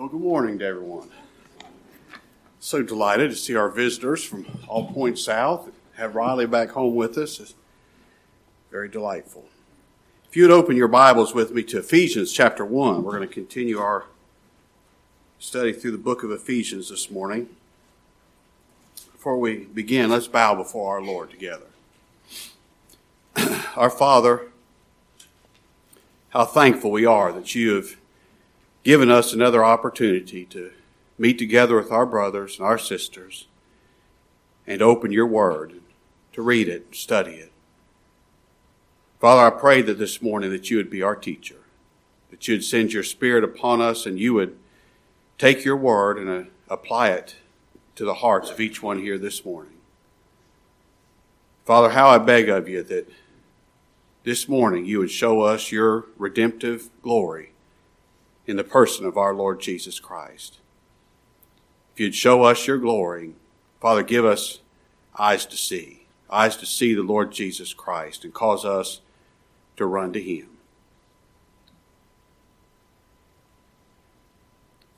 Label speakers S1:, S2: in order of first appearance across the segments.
S1: Well, good morning to everyone. So delighted to see our visitors from all points south. Have Riley back home with us. It's very delightful. If you would open your Bibles with me to Ephesians chapter 1, we're going to continue our study through the book of Ephesians this morning. Before we begin, let's bow before our Lord together. our Father, how thankful we are that you have given us another opportunity to meet together with our brothers and our sisters and open your word, to read it, study it. Father, I pray that this morning that you would be our teacher, that you would send your spirit upon us and you would take your word and uh, apply it to the hearts of each one here this morning. Father, how I beg of you that this morning you would show us your redemptive glory in the person of our Lord Jesus Christ. If you'd show us your glory, Father, give us eyes to see, eyes to see the Lord Jesus Christ and cause us to run to him.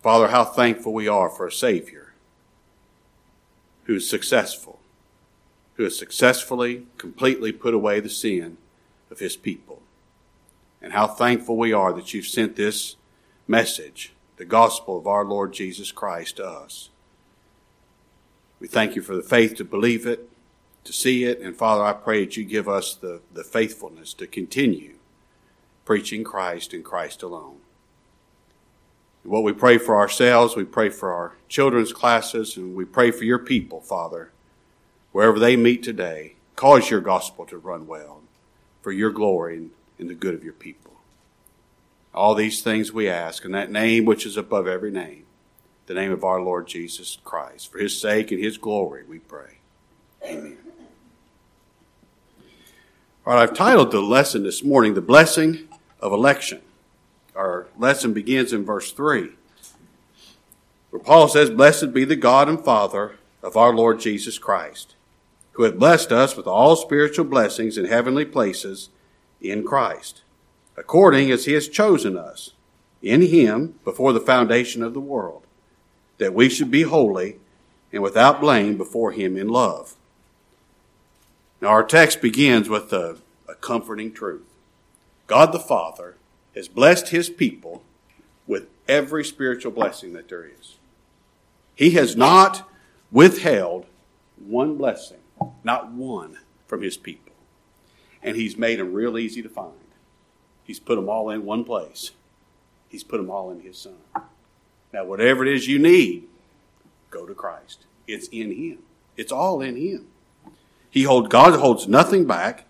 S1: Father, how thankful we are for a Savior who is successful, who has successfully, completely put away the sin of his people. And how thankful we are that you've sent this message, the gospel of our Lord Jesus Christ to us. We thank you for the faith to believe it, to see it, and Father, I pray that you give us the, the faithfulness to continue preaching Christ and Christ alone. What we pray for ourselves, we pray for our children's classes, and we pray for your people, Father, wherever they meet today. Cause your gospel to run well for your glory and, and the good of your people. All these things we ask in that name which is above every name, the name of our Lord Jesus Christ. For his sake and his glory we pray. Amen. All right, I've titled the lesson this morning, The Blessing of Election. Our lesson begins in verse 3, where Paul says, Blessed be the God and Father of our Lord Jesus Christ, who hath blessed us with all spiritual blessings in heavenly places in Christ according as he has chosen us in him before the foundation of the world, that we should be holy and without blame before him in love. Now, our text begins with a, a comforting truth God the Father has blessed his people with every spiritual blessing that there is. He has not withheld one blessing, not one, from his people. And he's made them real easy to find. He's put them all in one place. He's put them all in His Son. Now, whatever it is you need, go to Christ. It's in Him. It's all in Him. He hold God holds nothing back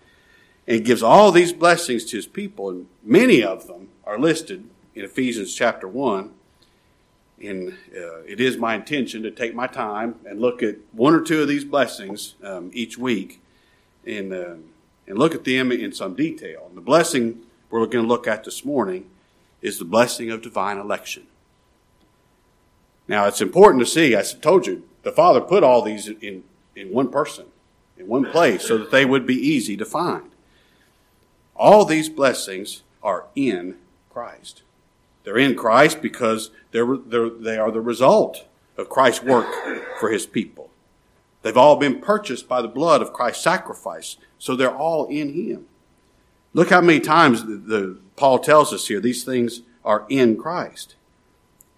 S1: and gives all these blessings to His people, and many of them are listed in Ephesians chapter one. And uh, it is my intention to take my time and look at one or two of these blessings um, each week, and uh, and look at them in some detail. And the blessing we're going to look at this morning is the blessing of divine election. Now, it's important to see, I told you, the Father put all these in, in one person, in one place, so that they would be easy to find. All these blessings are in Christ. They're in Christ because they're, they're, they are the result of Christ's work for his people. They've all been purchased by the blood of Christ's sacrifice, so they're all in him. Look how many times the, the, Paul tells us here these things are in Christ.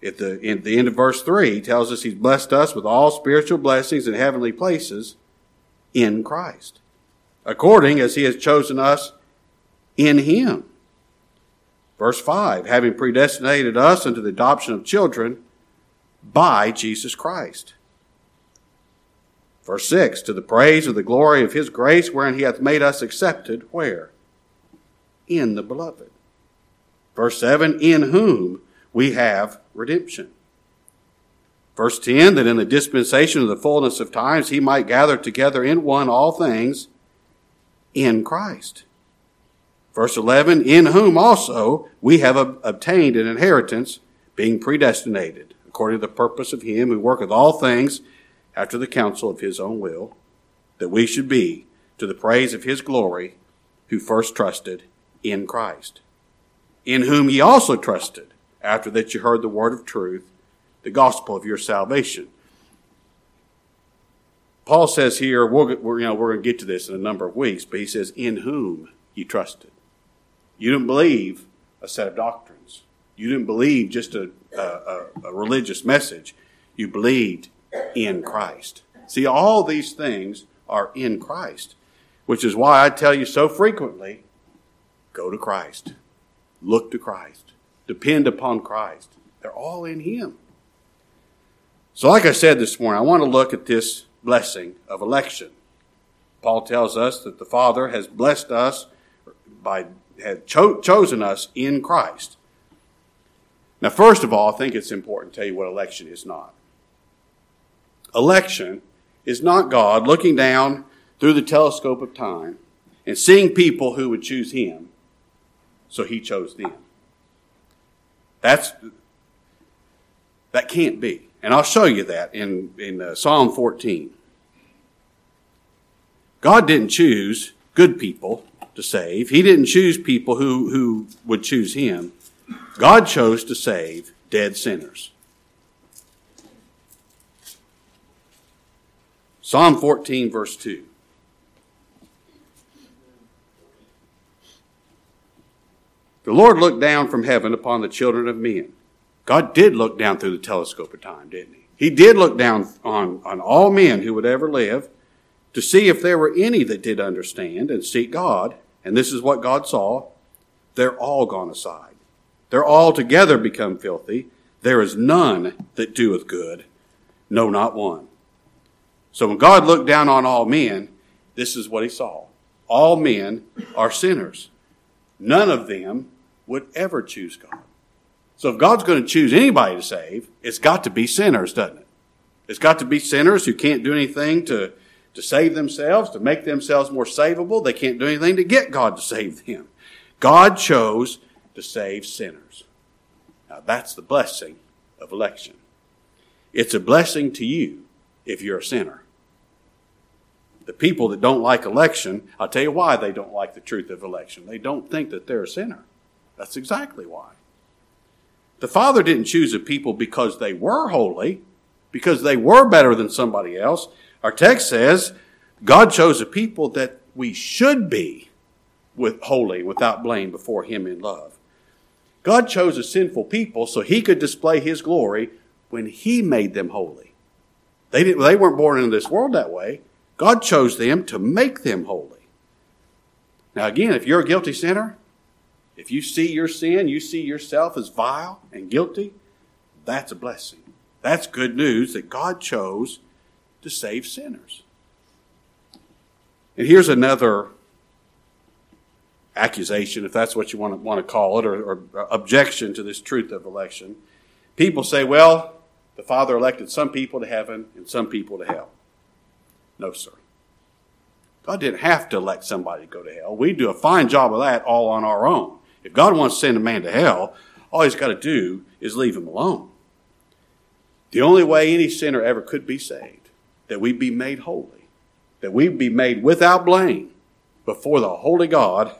S1: At the, in the end of verse 3, he tells us he's blessed us with all spiritual blessings in heavenly places in Christ, according as he has chosen us in him. Verse 5, having predestinated us unto the adoption of children by Jesus Christ. Verse 6, to the praise of the glory of his grace, wherein he hath made us accepted, where? In the beloved. Verse 7 In whom we have redemption. Verse 10 That in the dispensation of the fullness of times he might gather together in one all things in Christ. Verse 11 In whom also we have obtained an inheritance, being predestinated, according to the purpose of him who worketh all things after the counsel of his own will, that we should be to the praise of his glory who first trusted in Christ, in whom ye also trusted, after that you heard the word of truth, the gospel of your salvation. Paul says here, we're, we're, you know, we're going to get to this in a number of weeks, but he says, in whom you trusted. You didn't believe a set of doctrines. You didn't believe just a, a, a religious message. You believed in Christ. See, all these things are in Christ, which is why I tell you so frequently go to Christ, look to Christ, depend upon Christ. They're all in Him. So, like I said this morning, I want to look at this blessing of election. Paul tells us that the Father has blessed us by had cho- chosen us in Christ. Now, first of all, I think it's important to tell you what election is not. Election is not God looking down through the telescope of time and seeing people who would choose Him, so He chose them. That's that can't be, and I'll show you that in in uh, Psalm 14. God didn't choose good people to save. He didn't choose people who, who would choose him. God chose to save dead sinners. Psalm 14, verse 2. The Lord looked down from heaven upon the children of men. God did look down through the telescope of time, didn't he? He did look down on, on all men who would ever live to see if there were any that did understand and seek God. And this is what God saw. They're all gone aside. They're all together become filthy. There is none that doeth good. No, not one. So when God looked down on all men, this is what he saw. All men are sinners. None of them would ever choose God. So if God's going to choose anybody to save, it's got to be sinners, doesn't it? It's got to be sinners who can't do anything to to save themselves, to make themselves more savable. They can't do anything to get God to save them. God chose to save sinners. Now that's the blessing of election. It's a blessing to you if you're a sinner. The people that don't like election, I'll tell you why they don't like the truth of election. They don't think that they're a sinner. That's exactly why. The Father didn't choose a people because they were holy, because they were better than somebody else. Our text says God chose a people that we should be with holy, without blame before Him in love. God chose a sinful people so He could display His glory when He made them holy. They, didn't, they weren't born into this world that way. God chose them to make them holy. Now, again, if you're a guilty sinner, if you see your sin, you see yourself as vile and guilty, that's a blessing. That's good news that God chose to save sinners. And here's another accusation, if that's what you want to, want to call it, or, or objection to this truth of election. People say, well, the Father elected some people to heaven and some people to hell. No, sir. God didn't have to elect somebody to go to hell. We do a fine job of that all on our own. If God wants to send a man to hell, all he's got to do is leave him alone. The only way any sinner ever could be saved that we be made holy, that we be made without blame before the holy God.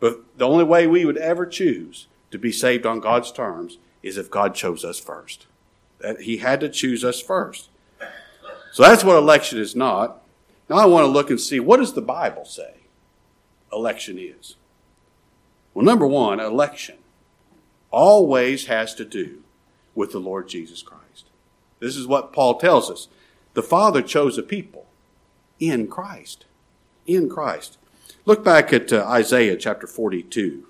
S1: But the only way we would ever choose to be saved on God's terms is if God chose us first. That He had to choose us first. So that's what election is not. Now I want to look and see what does the Bible say election is. Well, number one, election always has to do with the Lord Jesus Christ. This is what Paul tells us. The Father chose a people in Christ. In Christ. Look back at uh, Isaiah chapter 42.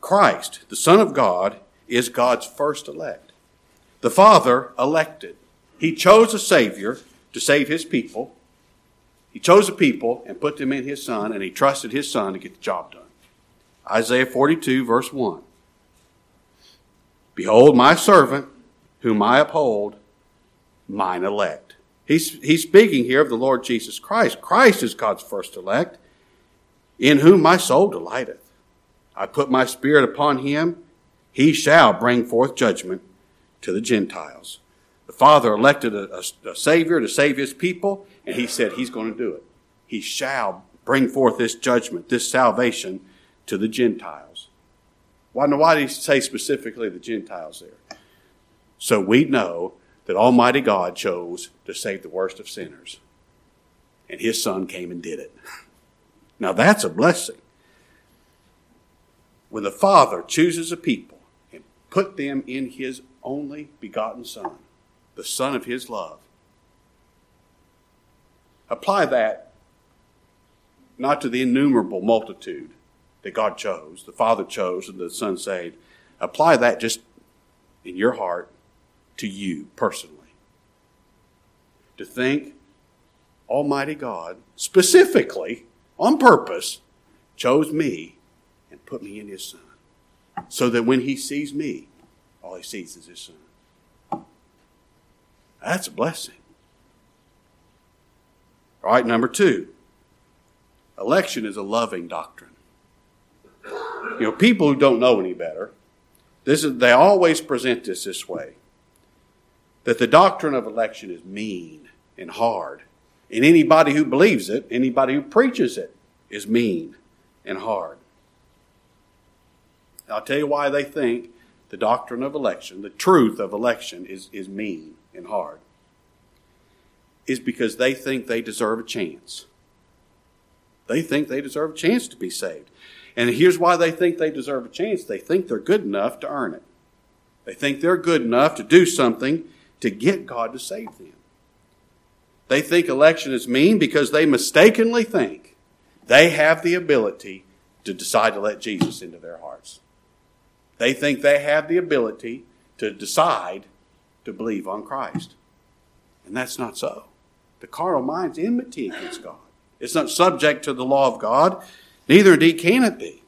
S1: Christ, the Son of God, is God's first elect. The Father elected. He chose a Savior to save His people. He chose a people and put them in His Son, and He trusted His Son to get the job done. Isaiah 42, verse 1. Behold, my servant whom I uphold, mine elect. He's, he's speaking here of the Lord Jesus Christ. Christ is God's first elect, in whom my soul delighteth. I put my spirit upon him. He shall bring forth judgment to the Gentiles. The Father elected a, a, a Savior to save his people, and he said he's going to do it. He shall bring forth this judgment, this salvation to the Gentiles. Why, why did he say specifically the Gentiles there? So we know that Almighty God chose to save the worst of sinners. And his son came and did it. Now that's a blessing. When the Father chooses a people and put them in his only begotten Son, the Son of his love, apply that not to the innumerable multitude that God chose, the Father chose, and the Son saved. Apply that just in your heart to you personally. To think Almighty God specifically, on purpose, chose me and put me in His Son. So that when He sees me, all He sees is His Son. That's a blessing. All right, number two election is a loving doctrine. You know, people who don't know any better, this is, they always present this this way that the doctrine of election is mean and hard. And anybody who believes it, anybody who preaches it, is mean and hard. I'll tell you why they think the doctrine of election, the truth of election, is, is mean and hard. Is because they think they deserve a chance. They think they deserve a chance to be saved. And here's why they think they deserve a chance they think they're good enough to earn it. They think they're good enough to do something to get God to save them. They think election is mean because they mistakenly think they have the ability to decide to let Jesus into their hearts. They think they have the ability to decide to believe on Christ. And that's not so. The carnal mind's enmity against God. It's not subject to the law of God, neither indeed can it be.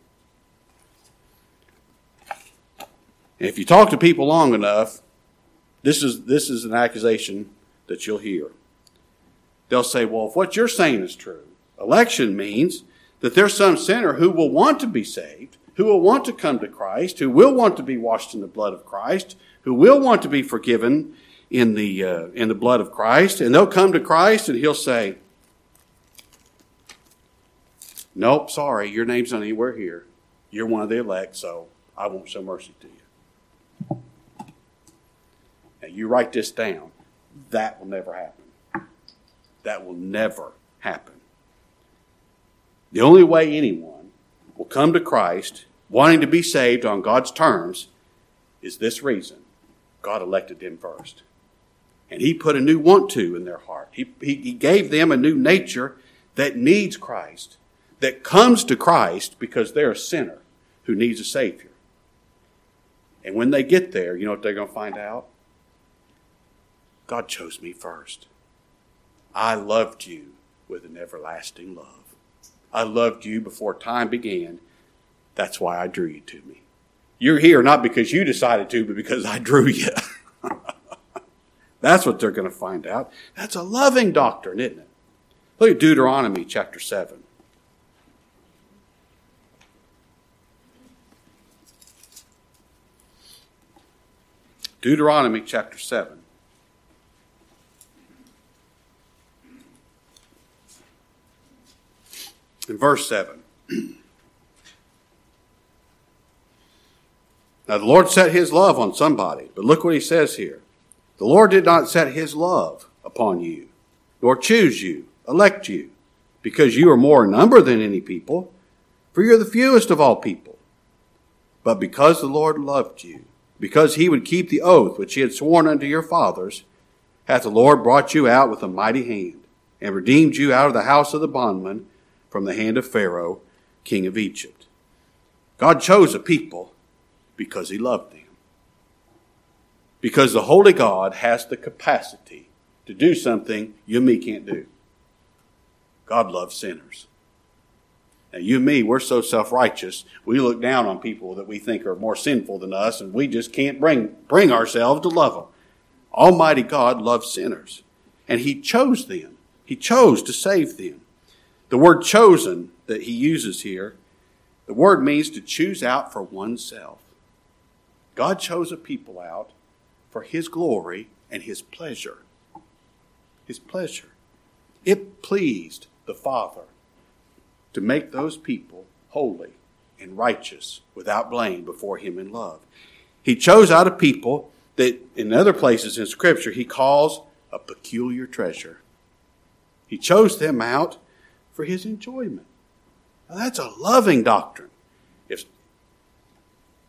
S1: And if you talk to people long enough, this is, this is an accusation that you'll hear. They'll say, well, if what you're saying is true, election means that there's some sinner who will want to be saved, who will want to come to Christ, who will want to be washed in the blood of Christ, who will want to be forgiven in the, uh, in the blood of Christ, and they'll come to Christ and he'll say, Nope, sorry, your name's not anywhere here. You're one of the elect, so I won't show mercy to you. Now, you write this down. That will never happen. That will never happen. The only way anyone will come to Christ wanting to be saved on God's terms is this reason God elected them first. And He put a new want to in their heart. He, he, he gave them a new nature that needs Christ, that comes to Christ because they're a sinner who needs a Savior. And when they get there, you know what they're going to find out? God chose me first. I loved you with an everlasting love. I loved you before time began. That's why I drew you to me. You're here not because you decided to, but because I drew you. That's what they're going to find out. That's a loving doctrine, isn't it? Look at Deuteronomy chapter 7. Deuteronomy chapter 7. In verse 7. now, the Lord set his love on somebody, but look what he says here. The Lord did not set his love upon you, nor choose you, elect you, because you are more in number than any people, for you're the fewest of all people. But because the Lord loved you, because he would keep the oath which he had sworn unto your fathers, hath the Lord brought you out with a mighty hand, and redeemed you out of the house of the bondman from the hand of Pharaoh, king of Egypt. God chose a people because he loved them. Because the Holy God has the capacity to do something you and me can't do. God loves sinners. Now, you and me, we're so self righteous, we look down on people that we think are more sinful than us, and we just can't bring, bring ourselves to love them. Almighty God loves sinners, and He chose them. He chose to save them. The word chosen that He uses here, the word means to choose out for oneself. God chose a people out for His glory and His pleasure. His pleasure. It pleased the Father to make those people holy and righteous, without blame before him in love. He chose out a people that in other places in Scripture he calls a peculiar treasure. He chose them out for his enjoyment. Now, that's a loving doctrine.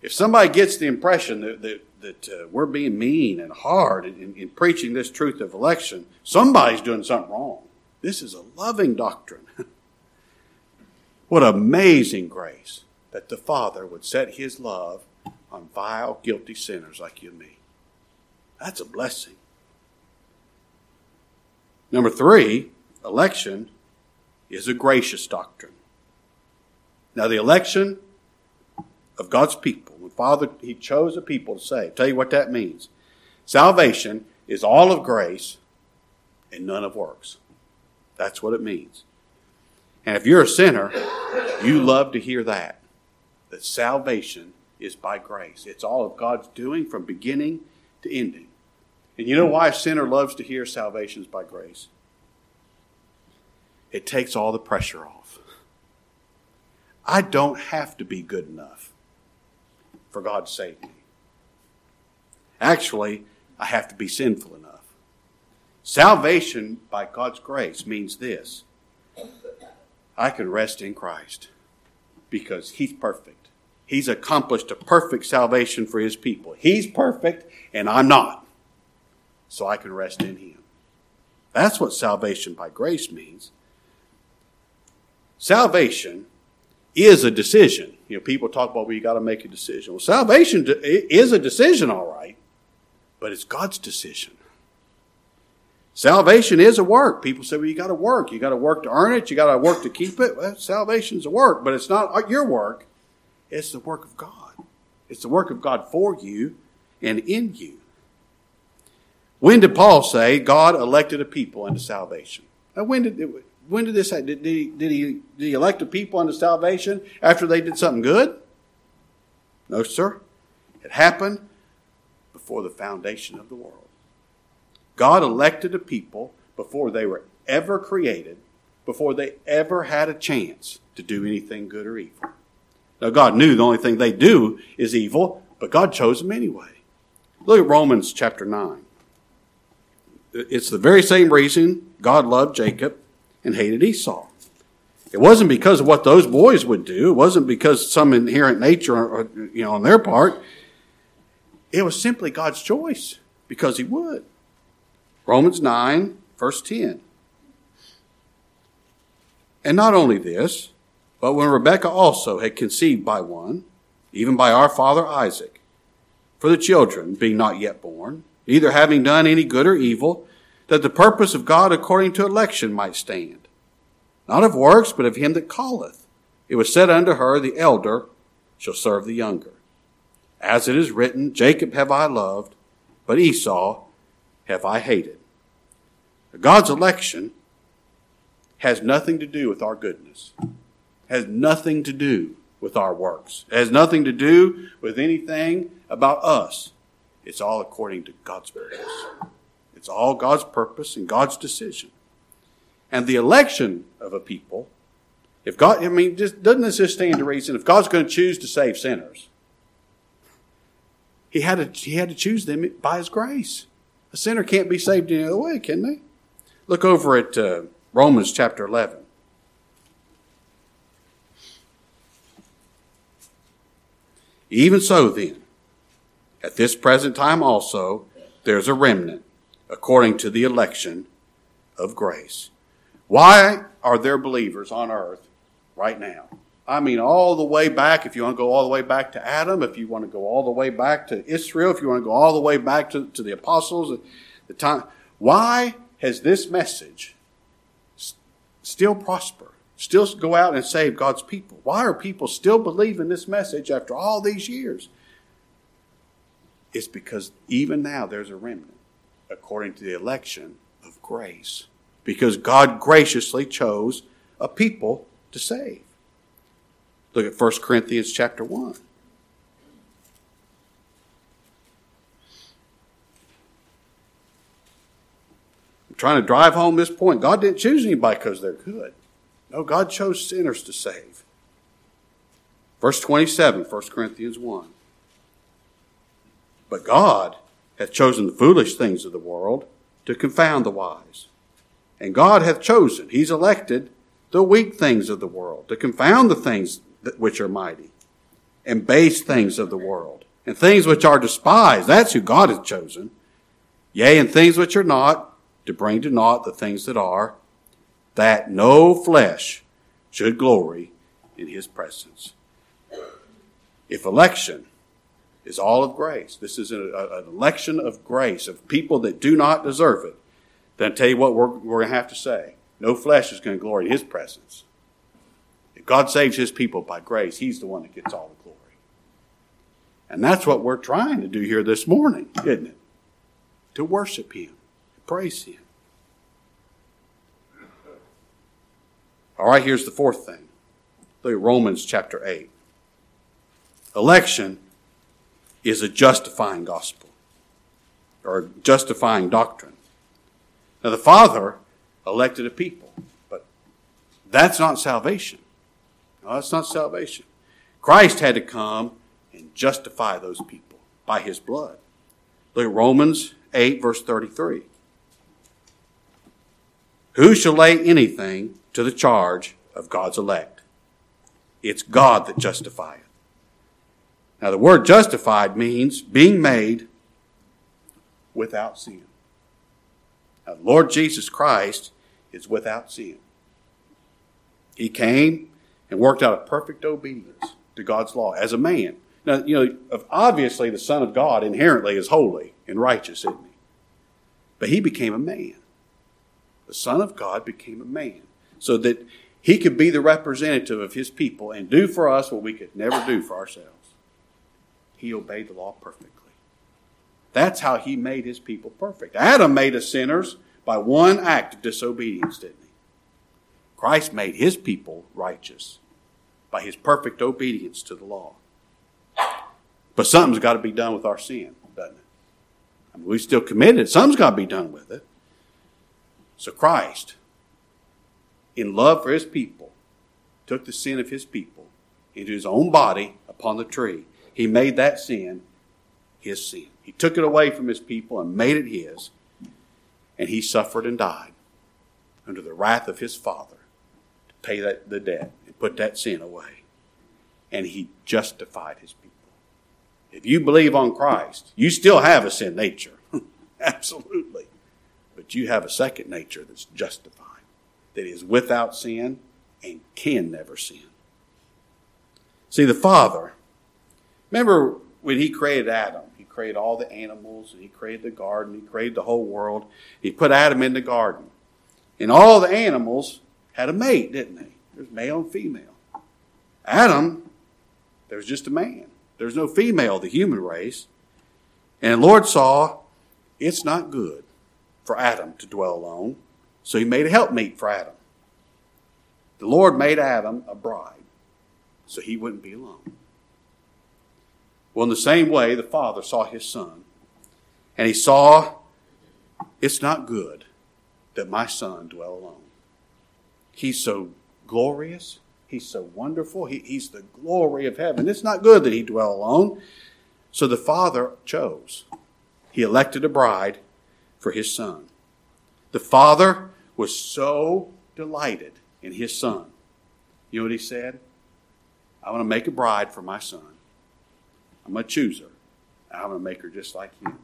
S1: If, somebody gets the impression that, that, that uh, we're being mean and hard in, in, in preaching this truth of election, somebody's doing something wrong. This is a loving doctrine. what amazing grace that the Father would set his love on vile, guilty sinners like you and me. That's a blessing. Number three, election is a gracious doctrine. Now, the election of God's people, the Father, He chose a people to save. Tell you what that means. Salvation is all of grace and none of works. That's what it means. And if you're a sinner, you love to hear that. That salvation is by grace. It's all of God's doing from beginning to ending. And you know why a sinner loves to hear salvation is by grace? It takes all the pressure off. I don't have to be good enough for God to save me. Actually, I have to be sinful enough. Salvation by God's grace means this I can rest in Christ because He's perfect. He's accomplished a perfect salvation for His people. He's perfect, and I'm not. So I can rest in Him. That's what salvation by grace means. Salvation is a decision. You know, people talk about, well, you got to make a decision. Well, salvation is a decision, all right, but it's God's decision. Salvation is a work. People say, well, you got to work. You got to work to earn it. You got to work to keep it. Well, salvation's a work, but it's not uh, your work. It's the work of God. It's the work of God for you and in you. When did Paul say God elected a people unto salvation? Now, when did it, when did this happen? Did, did, he, did, he, did he elect a people unto salvation after they did something good? No, sir. It happened before the foundation of the world. God elected a people before they were ever created, before they ever had a chance to do anything good or evil. Now, God knew the only thing they do is evil, but God chose them anyway. Look at Romans chapter 9. It's the very same reason God loved Jacob and hated Esau. It wasn't because of what those boys would do. It wasn't because some inherent nature, or, you know, on their part. It was simply God's choice because He would. Romans 9, verse 10. And not only this, but when Rebekah also had conceived by one, even by our father Isaac, for the children being not yet born, either having done any good or evil, that the purpose of God according to election might stand. Not of works, but of him that calleth. It was said unto her, The elder shall serve the younger. As it is written, Jacob have I loved, but Esau have I hated. God's election has nothing to do with our goodness, has nothing to do with our works, has nothing to do with anything about us. It's all according to God's purpose. It's all God's purpose and God's decision. And the election of a people, if God, I mean, just, doesn't this just stand to reason? If God's going to choose to save sinners, he had to, he had to choose them by his grace. A sinner can't be saved any other way, can they? Look over at uh, Romans chapter 11. Even so, then, at this present time also, there's a remnant according to the election of grace. Why are there believers on earth right now? I mean, all the way back, if you want to go all the way back to Adam, if you want to go all the way back to Israel, if you want to go all the way back to, to the apostles, the time. Why has this message still prosper? Still go out and save God's people? Why are people still believing this message after all these years? It's because even now there's a remnant according to the election of grace. Because God graciously chose a people to save. Look at 1 Corinthians chapter 1. I'm trying to drive home this point. God didn't choose anybody because they're good. No, God chose sinners to save. Verse 27, 1 Corinthians 1. But God hath chosen the foolish things of the world to confound the wise. And God hath chosen, He's elected the weak things of the world to confound the things which are mighty, and base things of the world, and things which are despised. That's who God hath chosen. Yea, and things which are not, to bring to naught the things that are, that no flesh should glory in his presence. If election is all of grace, this is an, an election of grace of people that do not deserve it, then I tell you what we're, we're going to have to say. No flesh is going to glory in his presence. If God saves his people by grace, he's the one that gets all the glory. And that's what we're trying to do here this morning, isn't it? To worship him, praise him. All right, here's the fourth thing. Look at Romans chapter 8. Election is a justifying gospel or a justifying doctrine. Now, the Father elected a people, but that's not salvation. No, that's not salvation. Christ had to come and justify those people by his blood. Look at Romans 8, verse 33. Who shall lay anything to the charge of God's elect? It's God that justifieth. Now, the word justified means being made without sin. Now, Lord Jesus Christ is without sin. He came and worked out a perfect obedience to God's law as a man. Now, you know, obviously the Son of God inherently is holy and righteous, isn't he? But he became a man. The Son of God became a man so that he could be the representative of his people and do for us what we could never do for ourselves. He obeyed the law perfectly. That's how he made his people perfect. Adam made us sinners by one act of disobedience, didn't he? Christ made his people righteous by his perfect obedience to the law. But something's got to be done with our sin, doesn't it? I mean, we still committed it. Something's got to be done with it. So Christ, in love for his people, took the sin of his people into his own body upon the tree. He made that sin his sin. He took it away from his people and made it his. And he suffered and died under the wrath of his Father to pay that, the debt and put that sin away. And he justified his people. If you believe on Christ, you still have a sin nature. Absolutely. But you have a second nature that's justified, that is without sin and can never sin. See, the Father, remember when He created Adam, He created all the animals, and He created the garden, He created the whole world. He put Adam in the garden. And all the animals had a mate, didn't they? There's male and female. Adam, there was just a man. There's no female, the human race. And the Lord saw it's not good for Adam to dwell alone. So he made a helpmeet for Adam. The Lord made Adam a bride so he wouldn't be alone. Well, in the same way, the Father saw his Son, and he saw it's not good that my Son dwell alone. He's so glorious, he's so wonderful, he, he's the glory of heaven. It's not good that he dwell alone. So the Father chose. He elected a bride for his son. The father was so delighted in his son. You know what he said? I want to make a bride for my son. I'm going to choose her. I'm going to make her just like you.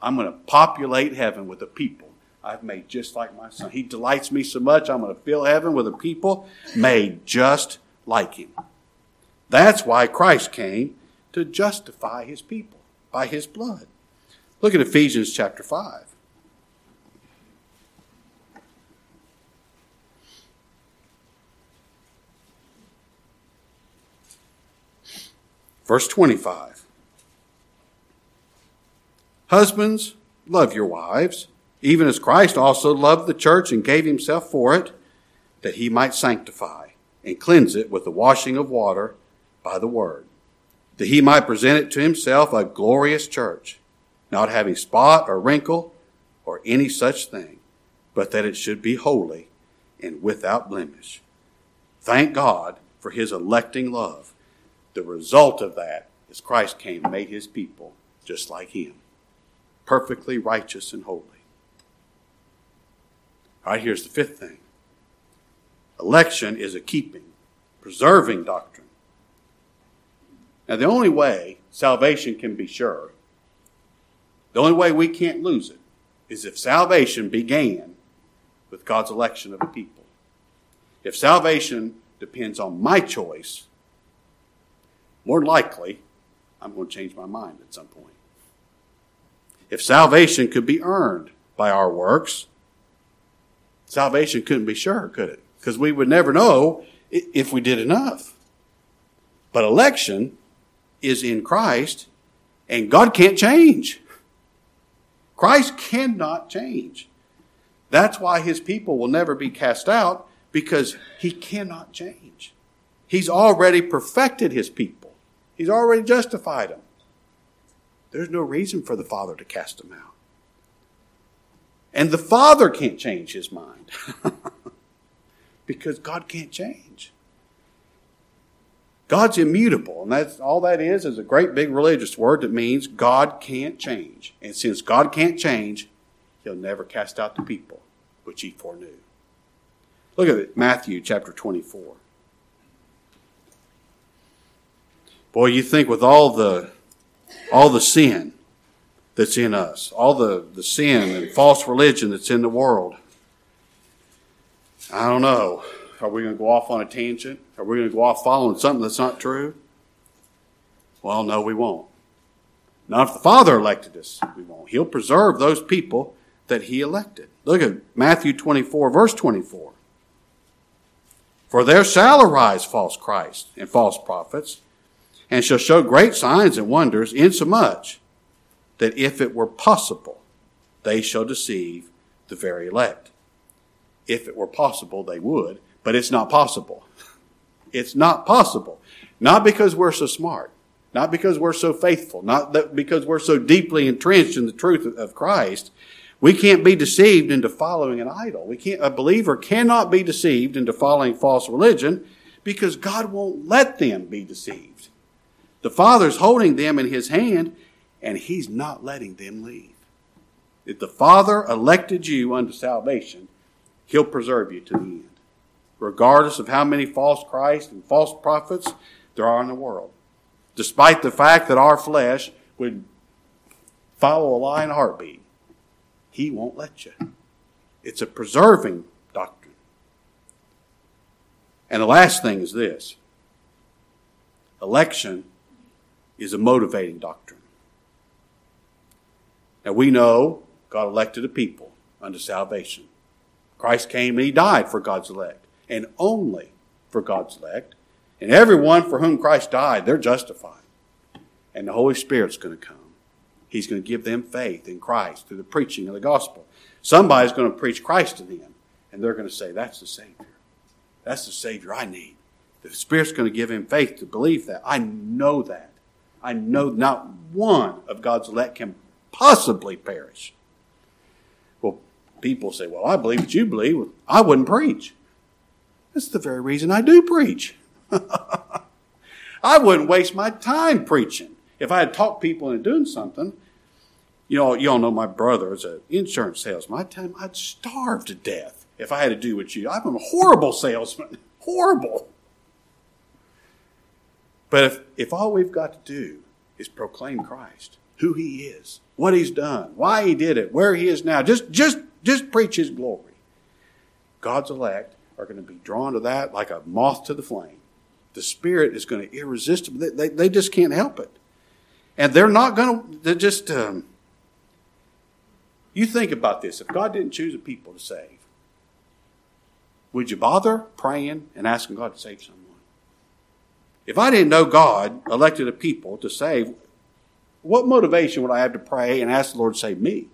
S1: I'm going to populate heaven with a people I've made just like my son. He delights me so much, I'm going to fill heaven with a people made just like him. That's why Christ came to justify his people by his blood. Look at Ephesians chapter 5. Verse 25. Husbands, love your wives, even as Christ also loved the church and gave himself for it, that he might sanctify and cleanse it with the washing of water by the word, that he might present it to himself a glorious church, not having spot or wrinkle or any such thing, but that it should be holy and without blemish. Thank God for his electing love The result of that is Christ came and made his people just like him, perfectly righteous and holy. All right, here's the fifth thing election is a keeping, preserving doctrine. Now, the only way salvation can be sure, the only way we can't lose it, is if salvation began with God's election of a people. If salvation depends on my choice, more likely I'm going to change my mind at some point. If salvation could be earned by our works, salvation couldn't be sure, could it? Because we would never know if we did enough. But election is in Christ, and God can't change. Christ cannot change. That's why his people will never be cast out because he cannot change. He's already perfected his people. He's already justified them. There's no reason for the Father to cast them out. And the Father can't change his mind because God can't change. God's immutable, and that's all that is is a great big religious word that means God can't change. And since God can't change, he'll never cast out the people which he foreknew. Look at it, Matthew chapter 24. Boy, you think with all the all the sin that's in us, all the, the sin and false religion that's in the world. I don't know. Are we going to go off on a tangent? Are we going to go off following something that's not true? Well, no, we won't. Not if the Father elected us, we won't. He'll preserve those people that He elected. Look at Matthew 24, verse 24. For there shall arise false Christs and false prophets, and shall show great signs and wonders, insomuch that if it were possible, they shall deceive the very elect. If it were possible, they would, but it's not possible. It's not possible. Not because we're so smart, not because we're so faithful, not because we're so deeply entrenched in the truth of Christ. We can't be deceived into following an idol. We can't, a believer cannot be deceived into following false religion because God won't let them be deceived. The Father's holding them in His hand and He's not letting them leave. If the Father elected you unto salvation, He'll preserve you to the end, regardless of how many false Christs and false prophets there are in the world. Despite the fact that our flesh would follow a a heartbeat, He won't let you. It's a preserving doctrine. And the last thing is this election is a motivating doctrine. Now we know God elected a people unto salvation. Christ came and he died for God's elect, and only for God's elect. And everyone for whom Christ died, they're justified. And the Holy Spirit's going to come. He's going to give them faith in Christ through the preaching of the gospel. Somebody's going to preach Christ to them, and they're going to say, That's the Savior. That's the Savior I need. The Spirit's going to give him faith to believe that. I know that. I know not one of God's elect can possibly perish. Well, people say, Well, I believe what you believe. I wouldn't preach. That's the very reason I do preach. I wouldn't waste my time preaching. If I had talked people into doing something, you all know my brother is an insurance salesman. Tell him I'd starve to death if I had to do what you. I'm a horrible salesman. Horrible. But if, if all we've got to do is proclaim Christ, who he is, what he's done, why he did it, where he is now. Just, just, just preach his glory. God's elect are going to be drawn to that like a moth to the flame. The Spirit is going to irresistibly, they, they, they just can't help it. And they're not going to, they're just, um, you think about this. If God didn't choose a people to save, would you bother praying and asking God to save someone? If I didn't know God elected a people to save, what motivation would I have to pray and ask the Lord to save me?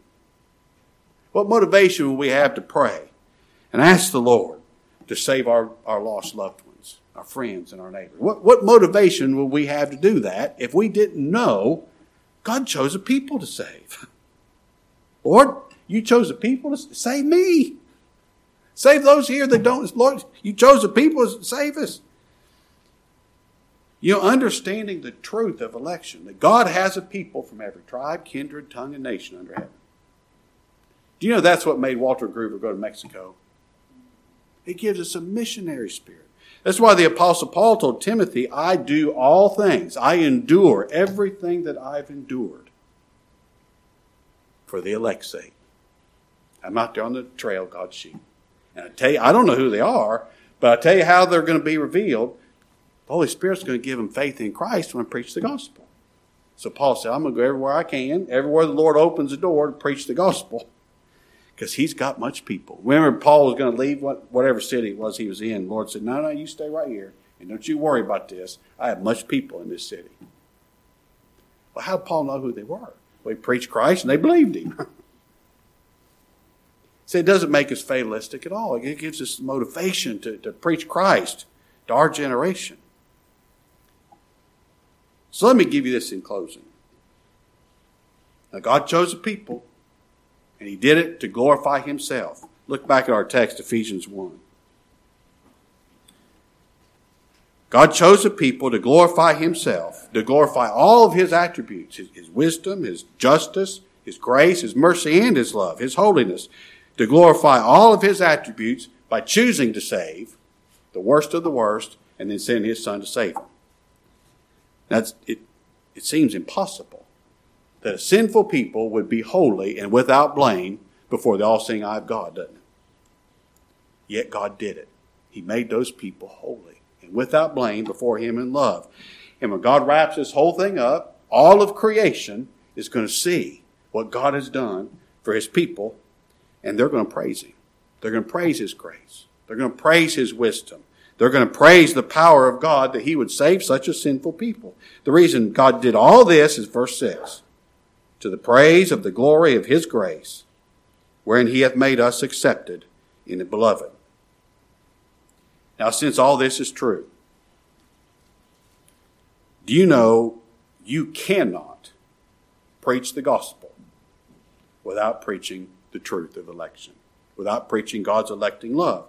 S1: What motivation would we have to pray and ask the Lord to save our, our lost loved ones, our friends, and our neighbors? What, what motivation would we have to do that if we didn't know God chose a people to save? Lord, you chose a people to save me. Save those here that don't. Lord, you chose a people to save us. You know, understanding the truth of election, that God has a people from every tribe, kindred, tongue, and nation under heaven. Do you know that's what made Walter Groover go to Mexico? It gives us a missionary spirit. That's why the Apostle Paul told Timothy, I do all things. I endure everything that I've endured for the elect's sake. I'm out there on the trail, God's sheep. And I tell you, I don't know who they are, but I tell you how they're going to be revealed. The Holy Spirit's going to give them faith in Christ when I preach the gospel. So Paul said, I'm going to go everywhere I can, everywhere the Lord opens the door to preach the gospel because he's got much people. Remember, Paul was going to leave what, whatever city it was he was in. The Lord said, No, no, you stay right here. And don't you worry about this. I have much people in this city. Well, how did Paul know who they were? Well, he preached Christ and they believed him. so it doesn't make us fatalistic at all. It gives us motivation to, to preach Christ to our generation. So let me give you this in closing. Now, God chose a people and he did it to glorify himself. Look back at our text, Ephesians 1. God chose a people to glorify himself, to glorify all of his attributes his, his, wisdom, his justice, his grace, his mercy, and his love, his holiness, to glorify all of his attributes by choosing to save the worst of the worst and then send his son to save them. That's, it, it seems impossible that a sinful people would be holy and without blame before the all seeing eye of God, doesn't it? Yet God did it. He made those people holy and without blame before Him in love. And when God wraps this whole thing up, all of creation is going to see what God has done for His people, and they're going to praise Him. They're going to praise His grace. They're going to praise His wisdom. They're going to praise the power of God that He would save such a sinful people. The reason God did all this is verse 6 to the praise of the glory of his grace, wherein he hath made us accepted in the beloved. Now, since all this is true, do you know you cannot preach the gospel without preaching the truth of election, without preaching God's electing love?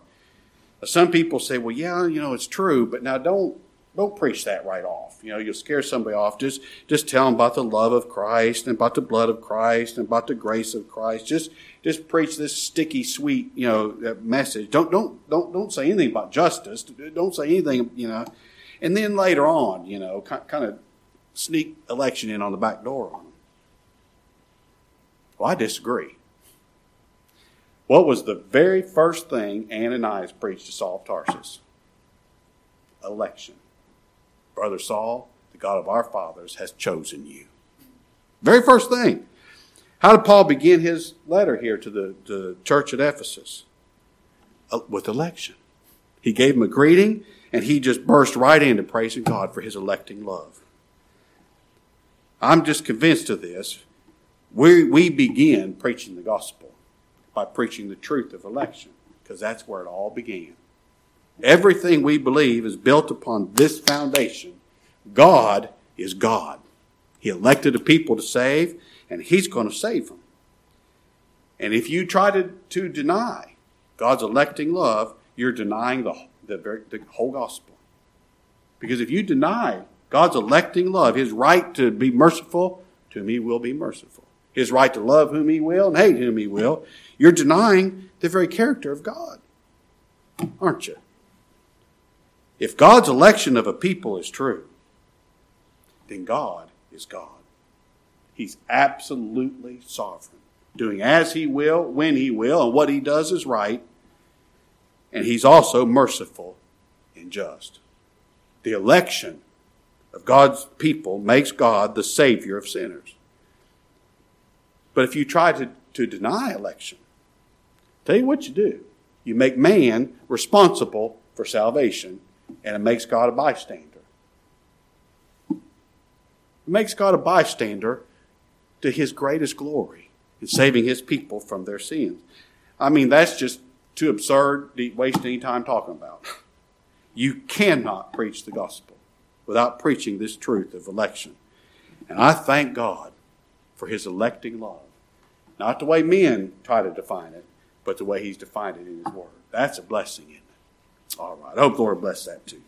S1: Some people say, well, yeah, you know, it's true, but now don't don't preach that right off. You know, you'll scare somebody off. Just just tell them about the love of Christ and about the blood of Christ and about the grace of Christ. Just just preach this sticky, sweet, you know, uh, message. Don't don't don't don't say anything about justice. Don't say anything, you know. And then later on, you know, kind of sneak election in on the back door on them. Well, I disagree. What was the very first thing Ananias preached to Saul of Tarsus? Election. Brother Saul, the God of our fathers has chosen you. Very first thing. How did Paul begin his letter here to the, the church at Ephesus? Uh, with election. He gave him a greeting, and he just burst right into praising God for his electing love. I'm just convinced of this. We, we begin preaching the gospel by preaching the truth of election, because that's where it all began. Everything we believe is built upon this foundation. God is God. He elected a people to save, and He's going to save them. And if you try to, to deny God's electing love, you're denying the, the, the whole gospel. Because if you deny God's electing love, His right to be merciful, to me will be merciful, His right to love whom He will and hate whom He will, you're denying the very character of God, aren't you? If God's election of a people is true, then God is God. He's absolutely sovereign, doing as He will, when He will, and what He does is right. And He's also merciful and just. The election of God's people makes God the Savior of sinners. But if you try to, to deny election, tell you what you do. You make man responsible for salvation and it makes God a bystander. It makes God a bystander to his greatest glory in saving his people from their sins. I mean, that's just too absurd to waste any time talking about. You cannot preach the gospel without preaching this truth of election. And I thank God for his electing love. Not the way men try to define it, but the way he's defined it in his word. That's a blessing, isn't it? all right. I hope the Lord bless that to you.